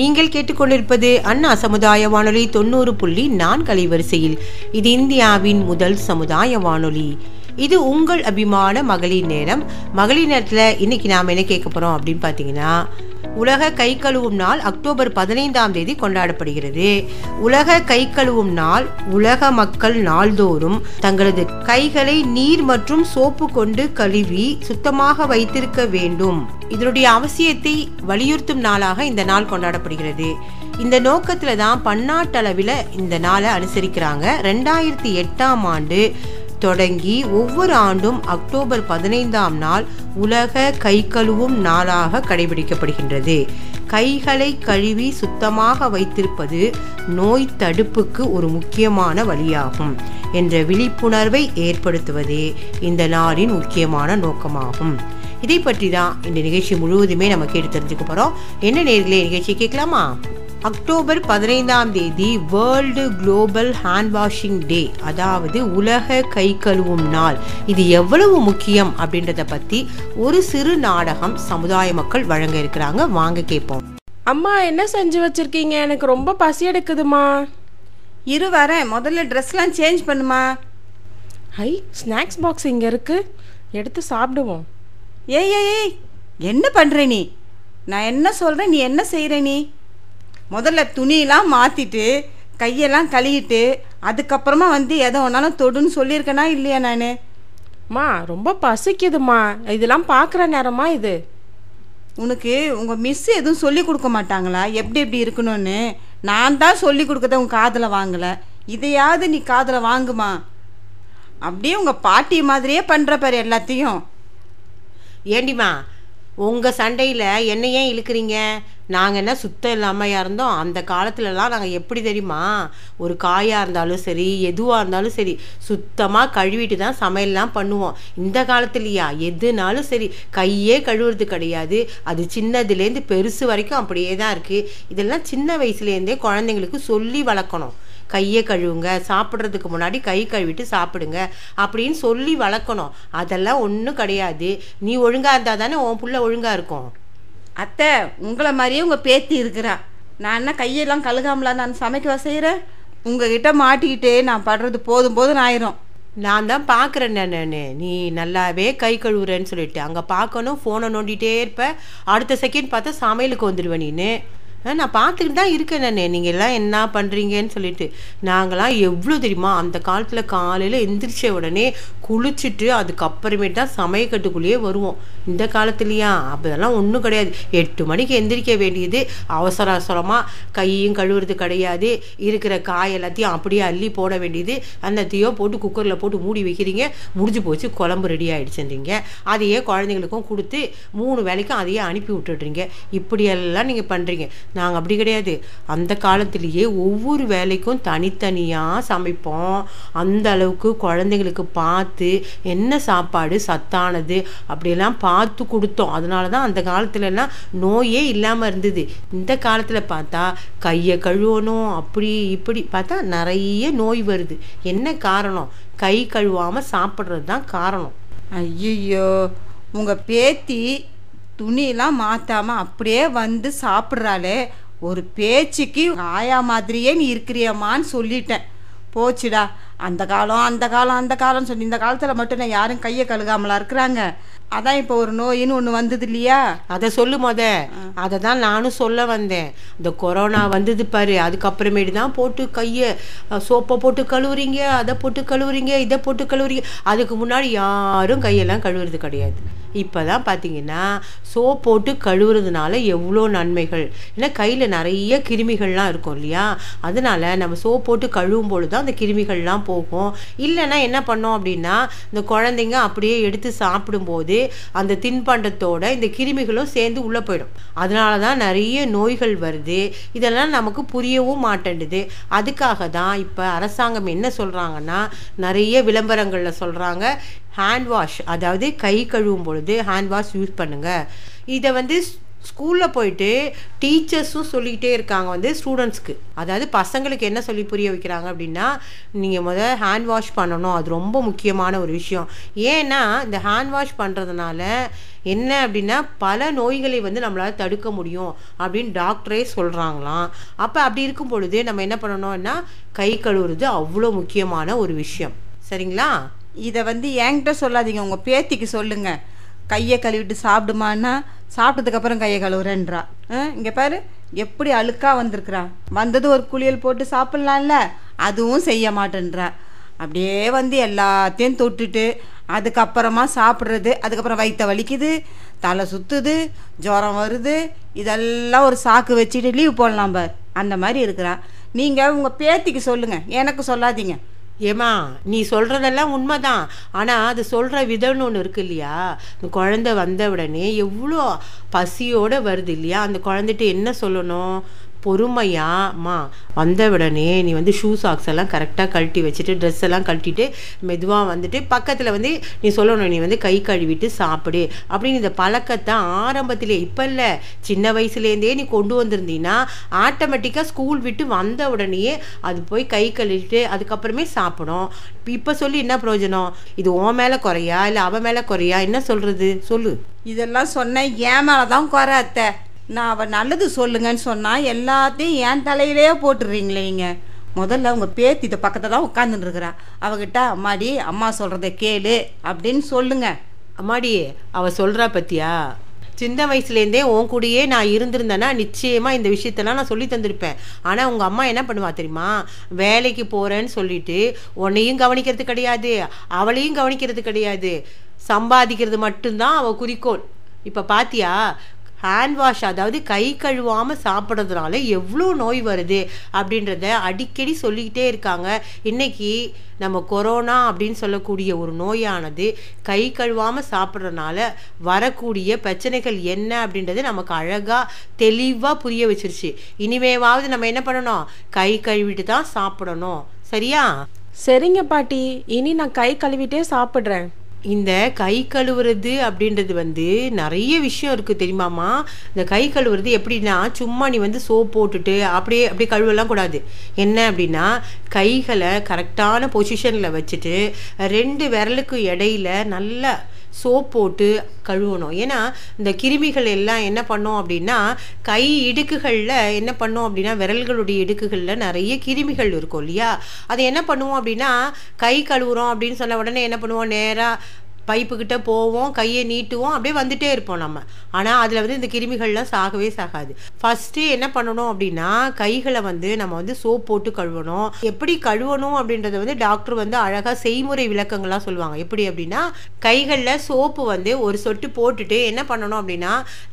நீங்கள் கேட்டுக்கொண்டிருப்பது அண்ணா சமுதாய வானொலி தொண்ணூறு புள்ளி நான்கு அலைவரிசையில். இது இந்தியாவின் முதல் சமுதாய வானொலி. இது உங்கள் அபிமான மகளிர் நேரம். மகளிர் நேரத்தில் இன்னைக்கு நாம் என்ன கேட்க போகிறோம் அப்படின்னு பார்த்தீங்கன்னா உலக கை கழுவும் நாள் அக்டோபர் பதினைந்தாம் தேதி கொண்டாடப்படுகிறது. உலக கை கழுவும் நாள் உலக மக்கள் நாள்தோறும் தங்களது கைகளை நீர் மற்றும் சோப்பு கொண்டு கழுவி சுத்தமாக வைத்திருக்க வேண்டும். இதனுடைய அவசியத்தை வலியுறுத்தும் நாளாக இந்த நாள் கொண்டாடப்படுகிறது. இந்த நோக்கத்துல தான் பன்னாட்டளவில் இந்த நாளை அனுசரிக்கிறாங்க. ரெண்டாயிரத்தி எட்டாம் ஆண்டு தொடங்கி ஒவ்வொரு ஆண்டும் அக்டோபர் பதினைந்தாம் நாள் உலக கை கழுவும் நாளாக கடைபிடிக்கப்படுகின்றது. கைகளை கழுவி சுத்தமாக வைத்திருப்பது நோய் தடுப்புக்கு ஒரு முக்கியமான வழியாகும் என்ற விழிப்புணர்வை ஏற்படுத்துவதே இந்த நாளின் முக்கியமான நோக்கமாகும். இதை பற்றி தான் இந்த நிகழ்ச்சி முழுவதுமே நம்ம கேட்டு தெரிஞ்சுக்க போகிறோம் என்ன நேர்களே நிகழ்ச்சி கேட்கலாமா? அக்டோபர் பதினைந்தாம் தேதி world global hand washing day அதாவது உலக கை கழுவும் நாள். இது எவ்வளவு முக்கியம் அப்படின்றத பற்றி ஒரு சிறு நாடகம் சமுதாய மக்கள் வழங்க இருக்கிறாங்க. வாங்க கேட்போம். அம்மா என்ன செஞ்சு வச்சிருக்கீங்க? எனக்கு ரொம்ப பசி எடுக்குதுமா இரு வரேன் முதல்ல ட்ரெஸ்லாம் சேஞ்ச் பண்ணுமா? ஹை ஸ்நாக்ஸ் பாக்ஸ் இங்கே இருக்கு. எடுத்து சாப்பிடுவோம். ஏய் ஏய் ஏய் என்ன பண்ணுற நீ? நான் என்ன சொல்கிறேன் நீ என்ன செய்கிற நீ? முதல்ல துணியெல்லாம் மாற்றிட்டு கையெல்லாம் கழுவிட்டு அதுக்கப்புறமா வந்து எதை வேணாலும் தொடுன்னு சொல்லியிருக்கேனா இல்லையா நான்? அம்மா ரொம்ப பசிக்குதுமா. இதெல்லாம் பார்க்குற நேரமா இது? உனக்கு உங்கள் மிஸ் எதுவும் சொல்லி கொடுக்க மாட்டாங்களா? எப்படி எப்படி இருக்கணும்னு? நான் தான் சொல்லி கொடுக்கறத உன் காதில் வாங்கலை. இதையாவது நீ காதில் வாங்குமா? அப்படியே உங்கள் பாட்டி மாதிரியே பண்ணுற பாரு எல்லாத்தையும். ஏண்டிமா உங்கள் சண்டையில் என்ன ஏன் இழுக்கிறீங்க? நாங்கள் என்ன சுத்தம் இல்லாமையாக இருந்தோம்? அந்த காலத்துலலாம் நாங்கள் எப்படி தெரியுமா? ஒரு காயாக இருந்தாலும் சரி எதுவாக இருந்தாலும் சரி சுத்தமாக கழுவிட்டு தான் சமையல்லாம் பண்ணுவோம். இந்த காலத்துலையா? எதுனாலும் சரி கையே கழுவுறது கிடையாது. அது சின்னதுலேருந்து பெருசு வரைக்கும் அப்படியே தான் இருக்குது இதெல்லாம் சின்ன வயசுலேருந்தே குழந்தைங்களுக்கு சொல்லி வளர்க்கணும். கையை கழுவுங்க சாப்பிட்றதுக்கு முன்னாடி கை கழுவிட்டு சாப்பிடுங்க அப்படின்னு சொல்லி வளர்க்கணும். அதெல்லாம் ஒன்றும் கிடையாது. நீ ஒழுங்காக இருந்தால் தானே உன் பிள்ளை ஒழுங்காக இருக்கும். அத்தை உங்களை மாதிரியே உங்கள் பேத்தி இருக்கிறா. நான் என்ன கையெல்லாம் கழுகாமலா நான் சமைக்க செய்கிறேன் உங்ககிட்ட மாட்டிக்கிட்டே நான் படுறது போதும் போதும் ஆயிரும். நான் தான் பார்க்குறேன் நான். நீ நல்லாவே கை கழுவுறேன்னு சொல்லிட்டு. அங்கே பார்க்கணும் ஃபோனை நோண்டிகிட்டே இருப்ப. அடுத்த செகண்ட் பார்த்தா சமையலுக்கு வந்துடுவேன் நீனு. நான் பார்த்துக்கிட்டு தான் இருக்கேன் நான். நீங்கள் எல்லாம் என்ன பண்ணுறீங்கன்னு சொல்லிட்டு. நாங்களாம் எவ்வளோ தெரியுமா அந்த காலத்தில் காலையில் எந்திரிச்ச உடனே குளிச்சுட்டு அதுக்கப்புறமேட்டு தான் சமயக்கட்டுக்குள்ளேயே வருவோம். இந்த காலத்துலையா? அதெல்லாம் ஒன்றும் கிடையாது. எட்டு மணிக்கு எந்திரிக்க வேண்டியது அவசர அவசரமாக கையும் கழுவுறது கிடையாது. இருக்கிற காய் எல்லாத்தையும் அப்படியே அள்ளி போட வேண்டியது. அந்தத்தையோ போட்டு குக்கரில் போட்டு மூடி வைக்கிறீங்க. முடிஞ்சு போச்சு குழம்பு ரெடி ஆகிடுச்சுன்றீங்க அதையே குழந்தைங்களுக்கும் கொடுத்து மூணு வேலைக்கும் அதையே அனுப்பி விட்டுடுறீங்க. இப்படியெல்லாம் நீங்கள் பண்ணுறீங்க நாங்கள் அப்படி கிடையாது. அந்த காலத்திலேயே ஒவ்வொரு வேலைக்கும் தனித்தனியாக சமைப்போம். அந்த அளவுக்கு குழந்தைங்களுக்கு பார்த்து என்ன சாப்பாடு சத்தானது அப்படியெல்லாம் பார்த்து கொடுத்தோம். அதனால தான் அந்த காலத்துலலாம் நோயே இல்லாமல் இருந்தது. இந்த காலத்தில் பார்த்தா கையை கழுவணும் அப்படி இப்படி பார்த்தா நிறைய நோய் வருது. என்ன காரணம்? கை கழுவாமல் சாப்பிட்றது தான் காரணம். ஐயோ உங்கள் பேத்தி துணியெல்லாம் மாற்றாம அப்படியே வந்து சாப்பிட்றாளே. ஒரு பேச்சுக்கு ஆயா மாதிரியே நீ இருக்கிறியம்மான்னு சொல்லிட்டேன். போச்சுடா. அந்த காலம் அந்த காலம் அந்த காலம்னு சொல்லி இந்த காலத்தில் மட்டும் நான் யாரும் கையை கழுகாமலா இருக்கிறாங்க? அதான் இப்போ ஒரு நோயின்னு ஒன்று வந்தது இல்லையா? அதை சொல்லு மொத. அதை தான் நானும் சொல்ல வந்தேன். இந்த கொரோனா வந்தது பாரு. அதுக்கப்புறமேட்டு தான் போட்டு கையை சோப்பை போட்டு கழுவுறீங்க அதை போட்டு கழுவுறீங்க இதை போட்டு கழுவுறீங்க. அதுக்கு முன்னாடி யாரும் கையெல்லாம் கழுவுறது கிடையாது. இப்போ தான் பார்த்தீங்கன்னா சோப் போட்டு கழுவுறதுனால எவ்வளோ நன்மைகள். ஏன்னா கையில் நிறைய கிருமிகள்லாம் இருக்கும் இல்லையா? அதனால் நம்ம சோப் போட்டு கழுவும் பொழுது தான் அந்த கிருமிகள்லாம் போகும். இல்லைன்னா என்ன பண்ணோம் அப்படின்னா இந்த குழந்தைங்க அப்படியே எடுத்து சாப்பிடும்போது அந்த தின்பண்டத்தோட இந்த கிருமிகளும் சேர்ந்து உள்ளே போயிடும். அதனால தான் நிறைய நோய்கள் வருது. இதெல்லாம் நமக்கு புரியவும் மாட்டேன்டுது. அதுக்காக தான் இப்போ அரசாங்கம் என்ன சொல்கிறாங்கன்னா நிறைய விளம்பரங்களில் சொல்கிறாங்க ஹேண்ட் வாஷ் அதாவது கை கழுவும் பொழுது ஹேண்ட் வாஷ் யூஸ் பண்ணுங்கள் இதை வந்து ஸ்கூலில் போயிட்டு டீச்சர்ஸும் சொல்லிக்கிட்டே இருக்காங்க வந்து ஸ்டூடெண்ட்ஸ்க்கு அதாவது பசங்களுக்கு என்ன சொல்லி புரிய வைக்கிறாங்க அப்படின்னா நீங்கள் முதல் ஹேண்ட் வாஷ் பண்ணணும். அது ரொம்ப முக்கியமான ஒரு விஷயம். ஏன்னா இந்த ஹேண்ட் வாஷ் பண்ணுறதுனால என்ன அப்படின்னா பல நோய்களை வந்து நம்மளால் தடுக்க முடியும் அப்படின்னு டாக்டரே சொல்கிறாங்களாம் அப்போ அப்படி இருக்கும் பொழுது நம்ம என்ன பண்ணணும்னா கை கழுவுறது அவ்வளோ முக்கியமான ஒரு விஷயம். சரிங்களா? இதை வந்து என்கிட்ட சொல்லாதீங்க உங்கள் பேத்திக்கு சொல்லுங்கள் கையை கழுவிட்டு சாப்பிடுமான்னா சாப்பிட்டதுக்கப்புறம் கையை கழுவுறேன்றா. இங்கே பாரு எப்படி அழுக்காக வந்திருக்கிறா. வந்தது ஒரு குளியல் போட்டு சாப்பிட்லாம்ல அதுவும் செய்ய மாட்டேன்றா. அப்படியே வந்து எல்லாத்தையும் தொட்டுட்டு அதுக்கப்புறமா சாப்பிட்றது அதுக்கப்புறம் வயிற்ற வலிக்குது தலை சுற்றுது ஜுரம் வருது இதெல்லாம் ஒரு சாக்கு வச்சுட்டு லீவ் போடலாம் பார். அந்த மாதிரி இருக்கிறா. நீங்கள் உங்கள் பேத்திக்கு சொல்லுங்கள் எனக்கு சொல்லாதீங்க. ஏமா நீ சொல்கிறதெல்லாம் உண்மைதான். ஆனால் அது சொல்கிற விதம்னு ஒன்று இருக்கு இல்லையா? இந்த குழந்தை வந்த உடனே எவ்வளோ பசியோடு வருது இல்லையா? அந்த குழந்தைட்டு என்ன சொல்லணும்? பொறுமையாம்மா. வந்த உடனே நீ வந்து ஷூ சாக்ஸ் எல்லாம் கரெக்டாக கழட்டி வச்சுட்டு ட்ரெஸ் எல்லாம் கழட்டிட்டு மெதுவாக வந்துட்டு பக்கத்தில் வந்து நீ சொல்லணும் நீ வந்து கை கழுவிட்டு சாப்பிடு அப்படின்னு இந்த பழக்கத்தை ஆரம்பத்திலே இப்போ இல்லை சின்ன வயசுலேருந்தே நீ கொண்டு வந்திருந்தீங்கன்னா ஆட்டோமேட்டிக்காக ஸ்கூல் விட்டு வந்த உடனேயே அது போய் கை கழுவிட்டு அதுக்கப்புறமே சாப்பிடும். இப்போ சொல்லி என்ன பிரயோஜனம்? இது உன் மேலே குறையா? இல்லை அவன் மேலே குறையா? என்ன சொல்கிறது சொல்லு. இதெல்லாம் சொன்னேன் ஏன் மேலே தான் குறை அத்தை? நான் அவள் நல்லது சொல்லுங்கன்னு சொன்னால் எல்லாத்தையும் என் தலையிலே போட்டுடுறீங்களே நீங்கள் முதல்ல அவங்க பேத்தி இதை பக்கத்தில் தான் உட்காந்துட்டு அவகிட்ட அம்மாடி அம்மா சொல்கிறத கேளு அப்படின்னு சொல்லுங்க. அம்மாடி அவள் சொல்கிறா பத்தியா? சின்ன வயசுலேருந்தே உன் கூடயே நான் இருந்திருந்தேன்னா நிச்சயமாக இந்த விஷயத்தெல்லாம் நான் சொல்லி தந்திருப்பேன். ஆனால் உங்கள் அம்மா என்ன பண்ணுவா தெரியுமா? வேலைக்கு போகிறேன்னு சொல்லிட்டு உன்னையும் கவனிக்கிறது கிடையாது அவளையும் கவனிக்கிறது கிடையாது. சம்பாதிக்கிறது மட்டும்தான் அவள் குறிக்கோள். இப்போ பாத்தியா? ஹேண்ட் வாஷ் அதாவது கை கழுவாமல் சாப்பிட்றதுனால எவ்வளோ நோய் வருது அப்படின்றத அடிக்கடி சொல்லிக்கிட்டே இருக்காங்க. இன்னைக்கு நம்ம கொரோனா அப்படின்னு சொல்லக்கூடிய ஒரு நோயானது கை கழுவாமல் சாப்பிட்றதுனால வரக்கூடிய பிரச்சனைகள் என்ன அப்படின்றது நமக்கு அழகாக தெளிவாக புரிய வச்சிருச்சு. இனிமேவாவது நம்ம என்ன பண்ணணும்? கை கழுவிட்டு தான் சாப்பிடணும். சரியா? சரிங்க பாட்டி. இனி நான் கை கழுவிட்டே சாப்பிட்றேன். இந்த கை கழுவுறது அப்படின்றது வந்து நிறைய விஷயம் இருக்குது தெரியுமாமா இந்த கை கழுவுறது எப்படின்னா சும்மா நீ வந்து சோப் போட்டுட்டு அப்படியே அப்படியே கழுவலாம் கூடாது. என்ன அப்படின்னா கைகளை கரெக்டான பொசிஷனில் வச்சுட்டு ரெண்டு விரலுக்கு இடையில நல்லா சோப் போட்டு கழுவணும். ஏன்னா இந்த கிருமிகள் எல்லாம் என்ன பண்ணோம் அப்படின்னா கை இடுக்குகளில் என்ன பண்ணோம் அப்படின்னா விரல்களுடைய இடுக்குகளில் நிறைய கிருமிகள் இருக்கும் இல்லையா? அதை என்ன பண்ணுவோம் அப்படின்னா கை கழுவுறோம் அப்படின்னு சொன்ன உடனே என்ன பண்ணுவோம்? நேராக பைப்புக்கிட்ட போவோம் கையை நீட்டுவோம் அப்படியே வந்துட்டே இருப்போம் நம்ம. ஆனால் அதில் வந்து இந்த கிருமிகள்லாம் சாகவே சாகாது. ஃபஸ்ட்டு என்ன பண்ணணும் அப்படின்னா கைகளை வந்து நம்ம வந்து சோப் போட்டு கழுவணும். எப்படி கழுவணும் அப்படின்றத வந்து டாக்டர் வந்து அழகாக செய்முறை விளக்கங்கள்லாம் சொல்லுவாங்க. எப்படி அப்படின்னா கைகளில் சோப்பு வந்து ஒரு சொட்டு போட்டுட்டு என்ன பண்ணணும் அப்படின்னா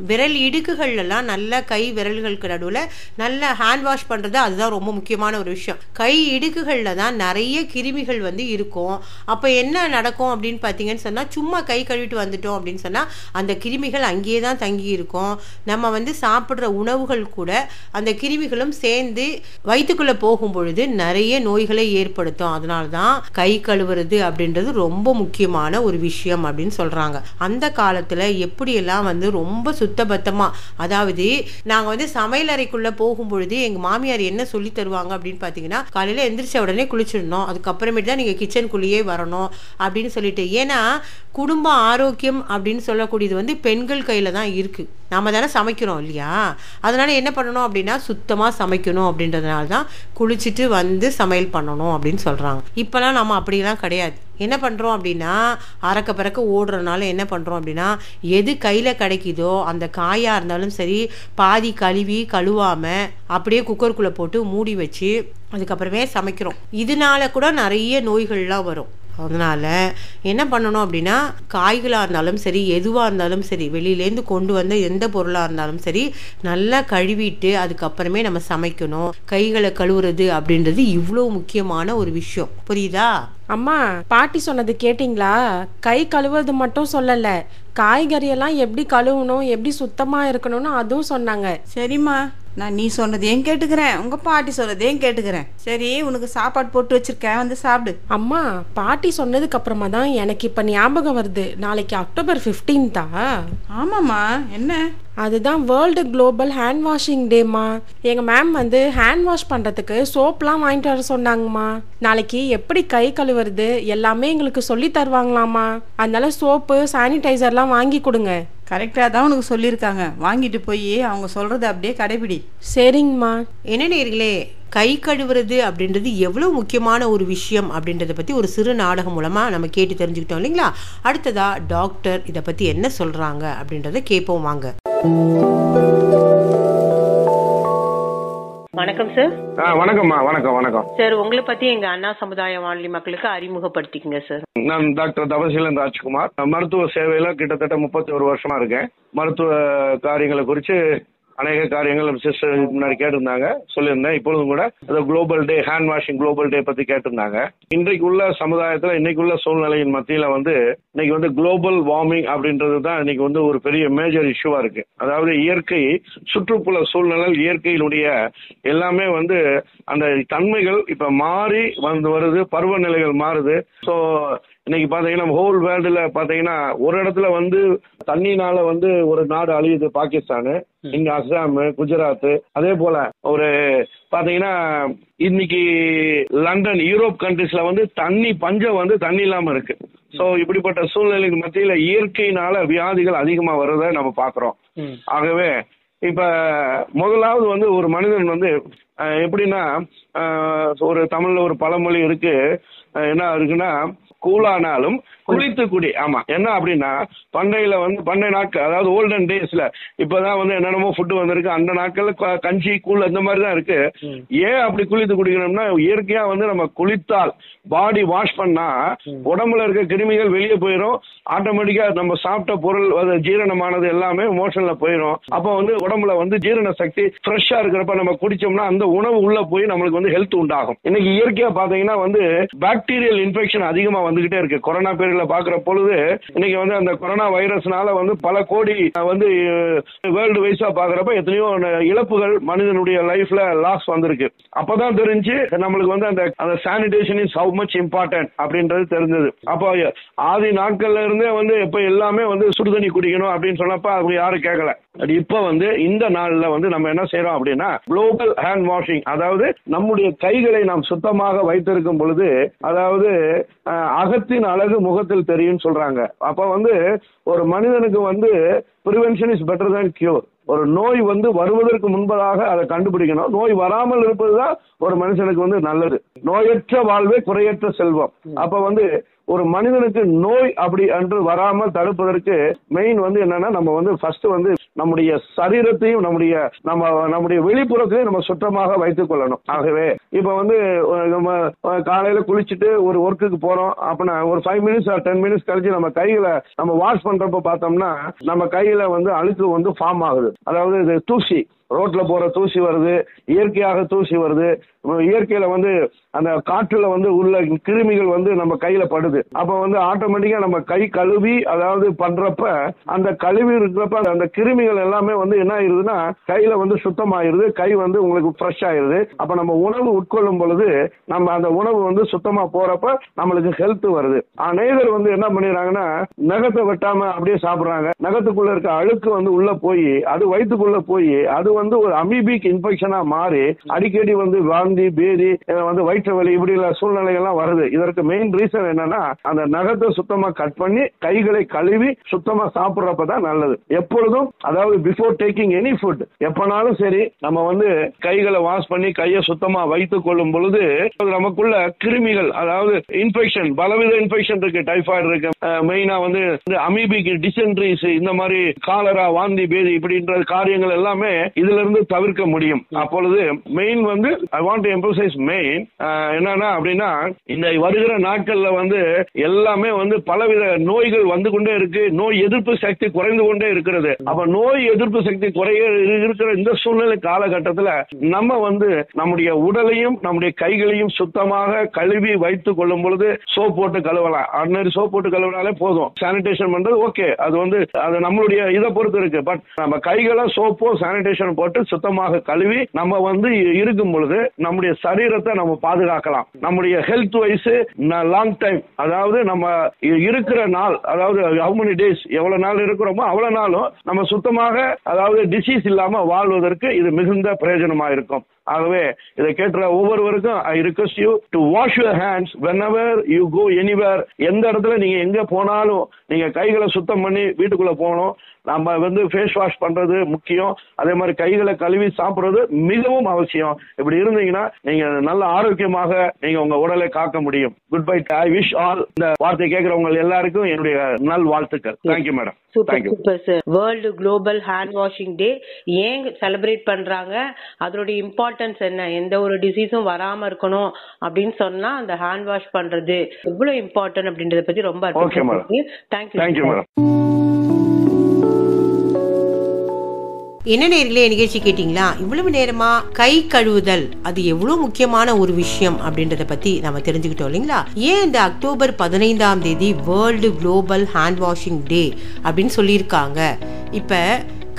விரல் இடுக்குகள்லாம் நல்ல கை விரல்களுக்கு நடுவில் நல்ல ஹேண்ட் வாஷ் பண்ணுறது அதுதான் ரொம்ப முக்கியமான ஒரு விஷயம். கை இடுக்குகளில் தான் நிறைய கிருமிகள் வந்து இருக்கும். அப்போ என்ன நடக்கும் அப்படின்னு பார்த்தீங்கன்னு சொன்னால் சும்மா கை கழுவிட்டு வந்துட்டோம் அப்படின்னு சொன்னால் அந்த கிருமிகள் அங்கேயே தான் தங்கி இருக்கும் நம்ம வந்து சாப்பிட்ற உணவுகள் கூட அந்த கிருமிகளும் சேர்ந்து வயிற்றுக்குள்ளே போகும் பொழுது நிறைய நோய்களை ஏற்படுத்தும். அதனால தான் கை கழுவுறது அப்படின்றது ரொம்ப முக்கியமான ஒரு விஷயம் அப்படின்னு சொல்கிறாங்க அந்த காலத்தில் எப்படியெல்லாம் வந்து ரொம்ப சுத்தபத்தமாக அதாவது நாங்கள் வந்து சமையல் அறைக்குள்ளே போகும் பொழுது எங்கள் மாமியார் என்ன சொல்லி தருவாங்க அப்படின்னு பார்த்தீங்கன்னா காலையில் எந்திரிச்ச உடனே குளிச்சிடணும். அதுக்கப்புறமேட்டு தான் நீங்கள் கிச்சனுக்குள்ளேயே வரணும் அப்படின்னு சொல்லிட்டு. ஏன்னா குடும்ப ஆரோக்கியம் அப்படின்னு சொல்லக்கூடியது வந்து பெண்கள் கையில் தான் இருக்குது நாம் தானே சமைக்கிறோம் இல்லையா? அதனால் என்ன பண்ணணும் அப்படின்னா சுத்தமாக சமைக்கணும் அப்படின்றதுனால தான் குளிச்சுட்டு வந்து சமையல் பண்ணணும் அப்படின்னு சொல்கிறாங்க இப்போலாம் நம்ம அப்படிலாம் கிடையாது. என்ன பண்ணுறோம் அப்படின்னா அறக்க பறக்க ஓடுறதுனால என்ன பண்ணுறோம் அப்படின்னா எது கையில் கிடைக்குதோ அந்த காயாக இருந்தாலும் சரி பாதி கழுவி கழுவாமல் அப்படியே குக்கருக்குள்ளே போட்டு மூடி வச்சு அதுக்கப்புறமே சமைக்கிறோம். இதனால கூட நிறைய நோய்கள்லாம் வரும். அதனால் என்ன பண்ணணும் அப்படின்னா காய்களாக இருந்தாலும் சரி எதுவாக இருந்தாலும் சரி வெளியிலேருந்து கொண்டு வந்த எந்த பொருளாக இருந்தாலும் சரி நல்லா கழுவிட்டு அதுக்கப்புறமே நம்ம சமைக்கணும். கைகளை கழுவுறது அப்படின்றது இவ்வளோ முக்கியமான ஒரு விஷயம். புரியுதா? அம்மா பாட்டி சொன்னது கேட்டிங்களா? கை கழுவுறது மட்டும் சொல்லல. காய்கறியெல்லாம் எப்படி கழுவணும் எப்படி சுத்தமா இருக்கணும்னு அதுவும் சொன்னாங்க. சரிம்மா. நான் நீ சொன்னதையும் கேட்டுக்கிறேன்? உங்கள் பாட்டி சொன்னதையும் கேட்டுக்கிறேன்? சரி உனக்கு சாப்பாடு போட்டு வச்சிருக்கேன் வந்து சாப்பிடு. அம்மா பாட்டி சொன்னதுக்கு அப்புறமா தான் எனக்கு இப்ப ஞாபகம் வருது. நாளைக்கு அக்டோபர் 15 தா ஆமாம்மா என்ன? அதுதான் வேர்ல்டு குளோபல் ஹேண்ட் வாஷிங் டேம்மா எங்கள் மேம் வந்து ஹேண்ட் வாஷ் பண்ணுறதுக்கு சோப்லாம் வாங்கிட்டு வர சொன்னாங்கம்மா. நாளைக்கு எப்படி கை கழுவுறது எல்லாமே எங்களுக்கு சொல்லி தருவாங்களாம்மா. அதனால சோப்பு சானிடைசர்லாம் வாங்கி கொடுங்க. கரெக்டாக தான் உனக்கு சொல்லியிருக்காங்க. வாங்கிட்டு போய் அவங்க சொல்கிறத அப்படியே கடைபிடி. சரிங்கம்மா. என்ன நேர்களே கை கழுவுறது அப்படின்றது எவ்வளவு முக்கியமான ஒரு விஷயம் அப்படின்றத பத்தி ஒரு சிறு நாடகம் மூலமா நம்ம கேட்டு தெரிஞ்சுக்கிட்டோம் இல்லைங்களா? அடுத்ததா டாக்டர் இதை பத்தி என்ன சொல்றாங்க அப்படின்றத கேட்போம் வாங்க. வணக்கம் சார் வணக்கம்மா வணக்கம் வணக்கம். சார் உங்களை பத்தி எங்க அண்ணா சமுதாய வானொலி மக்களுக்கு அறிமுகப்படுத்திக்கங்க சார் நான் டாக்டர் தபசீலன் ராஜ்குமார். மருத்துவ சேவையில கிட்டத்தட்ட முப்பத்தி ஒரு வருஷமா இருக்கேன். மருத்துவ காரியங்களை குறித்து அநேக காரியங்கள் சிஸ்டர் முன்னாடி கேட்டிருந்தாங்க சொல்லியிருந்தேன். இப்பொழுதும் கூட அந்த global day hand washing global day பத்தி கேட்டிருந்தாங்க. இன்றைக்கு உள்ள சமுதாயத்துல இன்னைக்கு உள்ள சூழ்நிலையின் மத்தியில வந்து இன்னைக்கு வந்து குளோபல் வார்மிங் அப்படின்றது தான் இன்னைக்கு வந்து ஒரு பெரிய மேஜர் இஷ்யூவா இருக்கு. அதாவது இயற்கை சுற்றுப்புற சூழ்நிலை இயற்கையினுடைய எல்லாமே வந்து அந்த தன்மைகள் இப்ப மாறி வந்து வருது பருவநிலைகள் மாறுது. ஸோ இன்னைக்கு பாத்தீங்கன்னா ஹோல் வேர்ல்டுல பாத்தீங்கன்னா ஒரு இடத்துல வந்து தண்ணினால வந்து ஒரு நாடு அழியுது பாகிஸ்தானு. இங்க அஸ்ஸாம் குஜராத் அதே போல ஒரு பாத்தீங்கன்னா இன்னைக்கு லண்டன் யூரோப் கண்ட்ரிஸ்ல வந்து தண்ணி பஞ்சம் வந்து தண்ணி இல்லாம இருக்கு. சோ இப்படிப்பட்ட சூழ்நிலைக்கு மத்தியில இயற்கையினால வியாதிகள் அதிகமா வர்றதை நம்ம பாக்குறோம். ஆகவே இப்ப முதலாவது வந்து ஒரு மனிதன் வந்து எப்படின்னா ஒரு தமிழ்ல ஒரு பழமொழி இருக்கு. என்ன இருக்குன்னா கூழானாலும் குளித்து குடி. ஆமா. என்ன அப்படின்னா பண்டையில வந்து பண்டைய நாட்கள் அதாவது ஓல்டன் டேஸ்ல இப்பதான் வந்து என்னென்னமோ ஃபுட்டு வந்திருக்கு. அந்த நாட்கள்ல கஞ்சி கூழ் அந்த மாதிரி தான் இருக்கு ஏன் அப்படி குளித்து குடிக்கணும்னா இயற்கையா வந்து நம்ம குளித்தால் பாடி வாஷ் பண்ணா உடம்புல இருக்க கிருமிகள் வெளியே போயிடும் ஆட்டோமேட்டிக்கா நம்ம சாப்பிட்ட பொருள் ஜீரணமானது எல்லாமே மோஷன்ல போயிடும் அப்போ வந்து உடம்புல வந்து ஜீரண சக்தி ஃப்ரெஷ்ஷா இருக்கிறப்ப நம்ம குடிச்சோம்னா அந்த உணவு உள்ள போய் நம்மளுக்கு வந்து ஹெல்த் உண்டாகும். இன்னைக்கு இயற்கையா பாத்தீங்கன்னா வந்து பாக்டீரியல் இன்ஃபெக்ஷன் அதிகமா வந்துகிட்டே இருக்கு. கொரோனா பீரியட்ல பாக்குற பொழுது இன்னைக்கு வந்து அந்த கொரோனா வைரஸ்னால வந்து பல கோடி வந்து வேர்ல்டு வைஸா பாக்குறப்ப எத்தனையோ இழப்புகள் மனிதனுடைய லைஃப்ல லாஸ் வந்திருக்கு. அப்பதான் தெரிஞ்சு நம்மளுக்கு வந்து அந்த அந்த sanitation is how much important அப்படின்றது தெரிஞ்சது. அப்போ ஆதி நாட்கள்ல இருந்தே வந்து இப்ப எல்லாமே வந்து சுடுதண்ணி குடிக்கணும் அப்படின்னு சொன்னப்ப அவங்க யாரும் கேட்கல இப்ப வந்து இந்த நாள்ல வந்து நம்ம என்ன செய்யறோம் அப்படின்னா குளோபல் ஹேண்ட் வாஷிங் அதாவது நம்முடைய கைகளை நாம் சுத்தமாக வைத்திருக்கும் பொழுது அதாவது அகத்தின் அழகு முகத்தில் தெரியும் சொல்றாங்க. அப்ப வந்து ஒரு மனிதனுக்கு வந்து prevention is better than cure ஒரு நோய் வந்து வருவதற்கு முன்பதாக அதை கண்டுபிடிக்கணும். நோய் வராமல் இருப்பதுதான் ஒரு மனுஷனுக்கு வந்து நல்லது. நோயற்ற வாழ்வே குறையற்ற செல்வம். அப்ப வந்து ஒரு மனிதனுக்கு நோய் அப்படி என்று வராமல் தடுப்பதற்கு மெயின் வந்து என்னன்னா நம்ம வந்து ஃபர்ஸ்ட் வந்து நம்முடைய சரீரத்தையும் நம்முடைய நம்ம நம்முடைய வெளிப்புறத்தையும் நம்ம சுத்தமாக வைத்துக் கொள்ளணும். ஆகவே இப்ப வந்து நம்ம காலையில குளிச்சுட்டு ஒரு ஒர்க்குக்கு போறோம் அப்படின்னா ஒரு five minutes or ten minutes கழிச்சு நம்ம கையில நம்ம வாஷ் பண்றப்ப பார்த்தோம்னா நம்ம கையில வந்து அழுக்கு வந்து ஃபார்ம் ஆகுது. அதாவது இது தூசி ரோட்ல போற தூசி வருது இயற்கையாக தூசி வருது இயற்கையில வந்து அந்த காற்றுல வந்து உள்ள கிருமிகள் வந்து நம்ம கையில படுது. அப்ப வந்து ஆட்டோமேட்டிக்கா நம்ம கை கழுவி அதாவது பண்றப்ப அந்த கழுவி இருக்கிறப்ப அந்த கிருமிகள் எல்லாமே வந்து என்ன ஆயிருதுன்னா கையில வந்து சுத்தமாயிருது கை வந்து உங்களுக்கு ஃப்ரெஷ் ஆயிருது. அப்ப நம்ம உணவு உட்கொள்ளும் பொழுது நம்ம அந்த உணவு வந்து சுத்தமா போறப்ப நம்மளுக்கு ஹெல்த் வருது. அநேகர் வந்து என்ன பண்ணிடுறாங்கன்னா நகத்தை வெட்டாம அப்படியே சாப்பிடுறாங்க. நகத்துக்குள்ள இருக்க அழுக்கு வந்து உள்ள போய் அது வயிற்றுக்குள்ள போய் அது வந்து ஒரு அமீபிக் இன்ஃபெக்ஷனா மாறி அடிக்கடி வந்து வாந்தி பேதி வந்து வயிற்று வலி இப்படி சூழ்நிலை எல்லாம் வருது. இதற்கு மெயின் ரீசன் என்னன்னா அந்த நகத்தை சுத்தமா கட் பண்ணி கைகளை கழுவி சுத்தமா சாப்பிடுறப்ப தான் நல்லது. எப்பொழுதும் அதாவது பிஃபோர் டேக்கிங் எனி ஃபுட் எப்பனாலும் சரி நம்ம வந்து கைகளை வாஷ் பண்ணி கையை சுத்தமா வைத்துக் கொள்ளும் பொழுது நமக்குள்ள கிருமிகள் அதாவது இன்ஃபெக்ஷன் பலவித இன்ஃபெக்ஷன் இருக்கு டைஃபாய்டு இருக்கு. மெயினா வந்து அமீபிக் டிசென்ட்ரிஸ் இந்த மாதிரி காலரா வாந்தி பேதி இப்படின்ற காரியங்கள் எல்லாமே இதுல இருந்து தவிர்க்க முடியும். அப்பொழுது மெயின் வந்து ஐ வாண்ட் எம்பசைஸ் மெயின் என்னன்னா அப்படின்னா இந்த வருகிற நாட்கள்ல வந்து எல்லாமே வந்து பலவித நோய்கள் வந்து கொண்டே இருக்கு. நோய் எதிர்ப்பு சக்தி குறைந்து கொண்டே இருக்கிறது. அப்ப நோய் எதிர்ப்பு சக்தி குறைய இருக்கிற இந்த சூழ்நிலை காலகட்டத்துல நம்ம வந்து நம்முடைய உடலையும் நம்முடைய கைகளையும் சுத்தமாக கழுவி வைத்துக் கொள்ளும் பொழுது சோப் போட்டு கழுவலாம். ஆர்டினரி சோப் போட்டு கழுவினாலே போதும். சானிடேஷன் பண்றது ஓகே அது வந்து அது நம்மளுடைய இதை பொறுத்து இருக்கு. பட் நம்ம கைகளை சோப்போ சானிடேஷன் போட்டு சுத்தமாக கழுவி நம்ம வந்து இருக்கும் பொழுது நம்முடைய சரீரத்தை நம்ம பாதுகாக்கலாம். நம்முடைய ஹெல்த் வைஸ் லாங் டைம் அதாவது நம்ம இருக்கிற நாள் அதாவது ஹவு மெனி டேஸ் எவ்வளவு நாள் இருக்கிறோமோ அவ்வளவு நாளும் நம்ம சுத்தமாக அதாவது டிசீஸ் இல்லாம வாழ்வதற்கு இது மிகுந்த பிரயோஜனமா இருக்கும். ஆகவே இதை கேட்டுற ஒவ்வொருவருக்கும் I request you to wash your hands whenever you go anywhere எந்த இடத்துல நீங்க எங்க போனாலும் நீங்க கைகளை சுத்தம் பண்ணி வீட்டுக்குள்ள போகணும். நம்ம வந்து ஃபேஸ் வாஷ் பண்றது முக்கியம். அதே மாதிரி கைகளை கழுவி சாப்பிடுறது மிகவும் அவசியம். இப்படி இருந்தீங்கன்னா நீங்க நல்ல ஆரோக்கியமாக நீங்க உங்க உடலை காக்க முடியும். Good bye I wish all இந்த வார்த்தை கேட்கறவங்க எல்லாருக்கும் என்னுடைய நல் வாழ்த்துக்கள் thank you madam super super sir world global hand washing day ஏன் செலிப்ரேட் பண்றாங்க? அதோடைய இம்பார்ட்டன்ஸ் என்ன? எந்த ஒரு டிசீஸும் வராம இருக்கணும் அப்படின்னு சொன்னா அந்த ஹேண்ட் வாஷ் பண்றது எவ்வளவு இம்பார்ட்டன்ட் அப்படின்றத பத்தி ரொம்ப. தேங்க்யூ தேங்க்யூ மேடம் என்ன நேர்களே நிகழ்ச்சி கேட்டிங்களா? இவ்வளவு நேரமா கை கழுவுதல் அது எவ்வளவு முக்கியமான ஒரு விஷயம் அப்படின்றத பத்தி நம்ம தெரிஞ்சுக்கிட்டோம் இல்லைங்களா? ஏன் இந்த அக்டோபர் பதினைந்தாம் தேதி world global hand washing day அப்படின்னு சொல்லியிருக்காங்க? இப்போ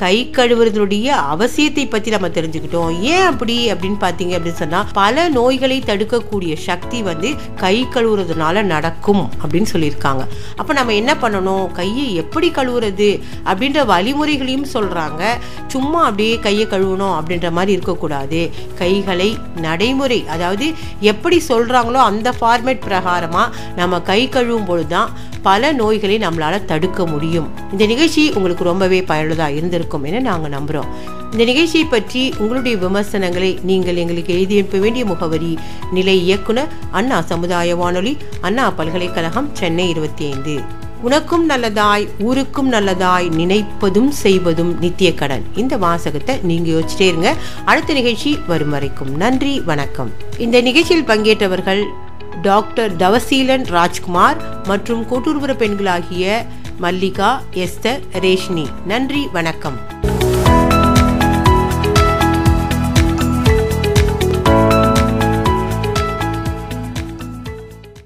கை கழுவுறதுடைய அவசியத்தை பத்தி நம்ம தெரிஞ்சுக்கிட்டோம். ஏன் அப்படி அப்படின்னு பாத்தீங்க அப்படின்னு சொன்னா பல நோய்களை தடுக்கக்கூடிய சக்தி வந்து கை கழுவுறதுனால நடக்கும் அப்படின்னு சொல்லியிருக்காங்க. அப்ப நம்ம என்ன பண்ணணும்? கையை எப்படி கழுவுறது? அப்படின்ற வழிமுறைகளையும் சொல்றாங்க. சும்மா அப்படியே கையை கழுவணும் அப்படின்ற மாதிரி இருக்கக்கூடாது. கைகளை நடைமுறை அதாவது எப்படி சொல்றாங்களோ அந்த ஃபார்மேட் பிரகாரமா நம்ம கை கழுவும் பொழுதுதான் பல நோய்களை நம்மளால் தடுக்க முடியும். இந்த நிகழ்ச்சி உங்களுக்கு ரொம்பவே பயனுள்ளதாக இருந்திருக்கும் என நாங்கள் நம்புகிறோம் இந்த நிகழ்ச்சியை பற்றி உங்களுடைய விமர்சனங்களை நீங்கள் எங்களுக்கு எழுதி அனுப்ப வேண்டிய முகவரி நிலை இயக்குனர் அண்ணா சமுதாய வானொலி அண்ணா பல்கலைக்கழகம் சென்னை இருபத்தி ஐந்து. உனக்கும் நல்லதாய் ஊருக்கும் நல்லதாய் நினைப்பதும் செய்வதும் நித்திய கடன். இந்த வாசகத்தை நீங்க யோசிச்சிட்டே இருங்க. அடுத்த நிகழ்ச்சி வரும் வரைக்கும். நன்றி வணக்கம். இந்த நிகழ்ச்சியில் பங்கேற்றவர்கள் டாக்டர் தவசீலன் ராஜ்குமார் மற்றும் கூட்டுறவுற பெண்களாகிய மல்லிகா எஸ்தர் ரேஷ்னி. நன்றி வணக்கம்.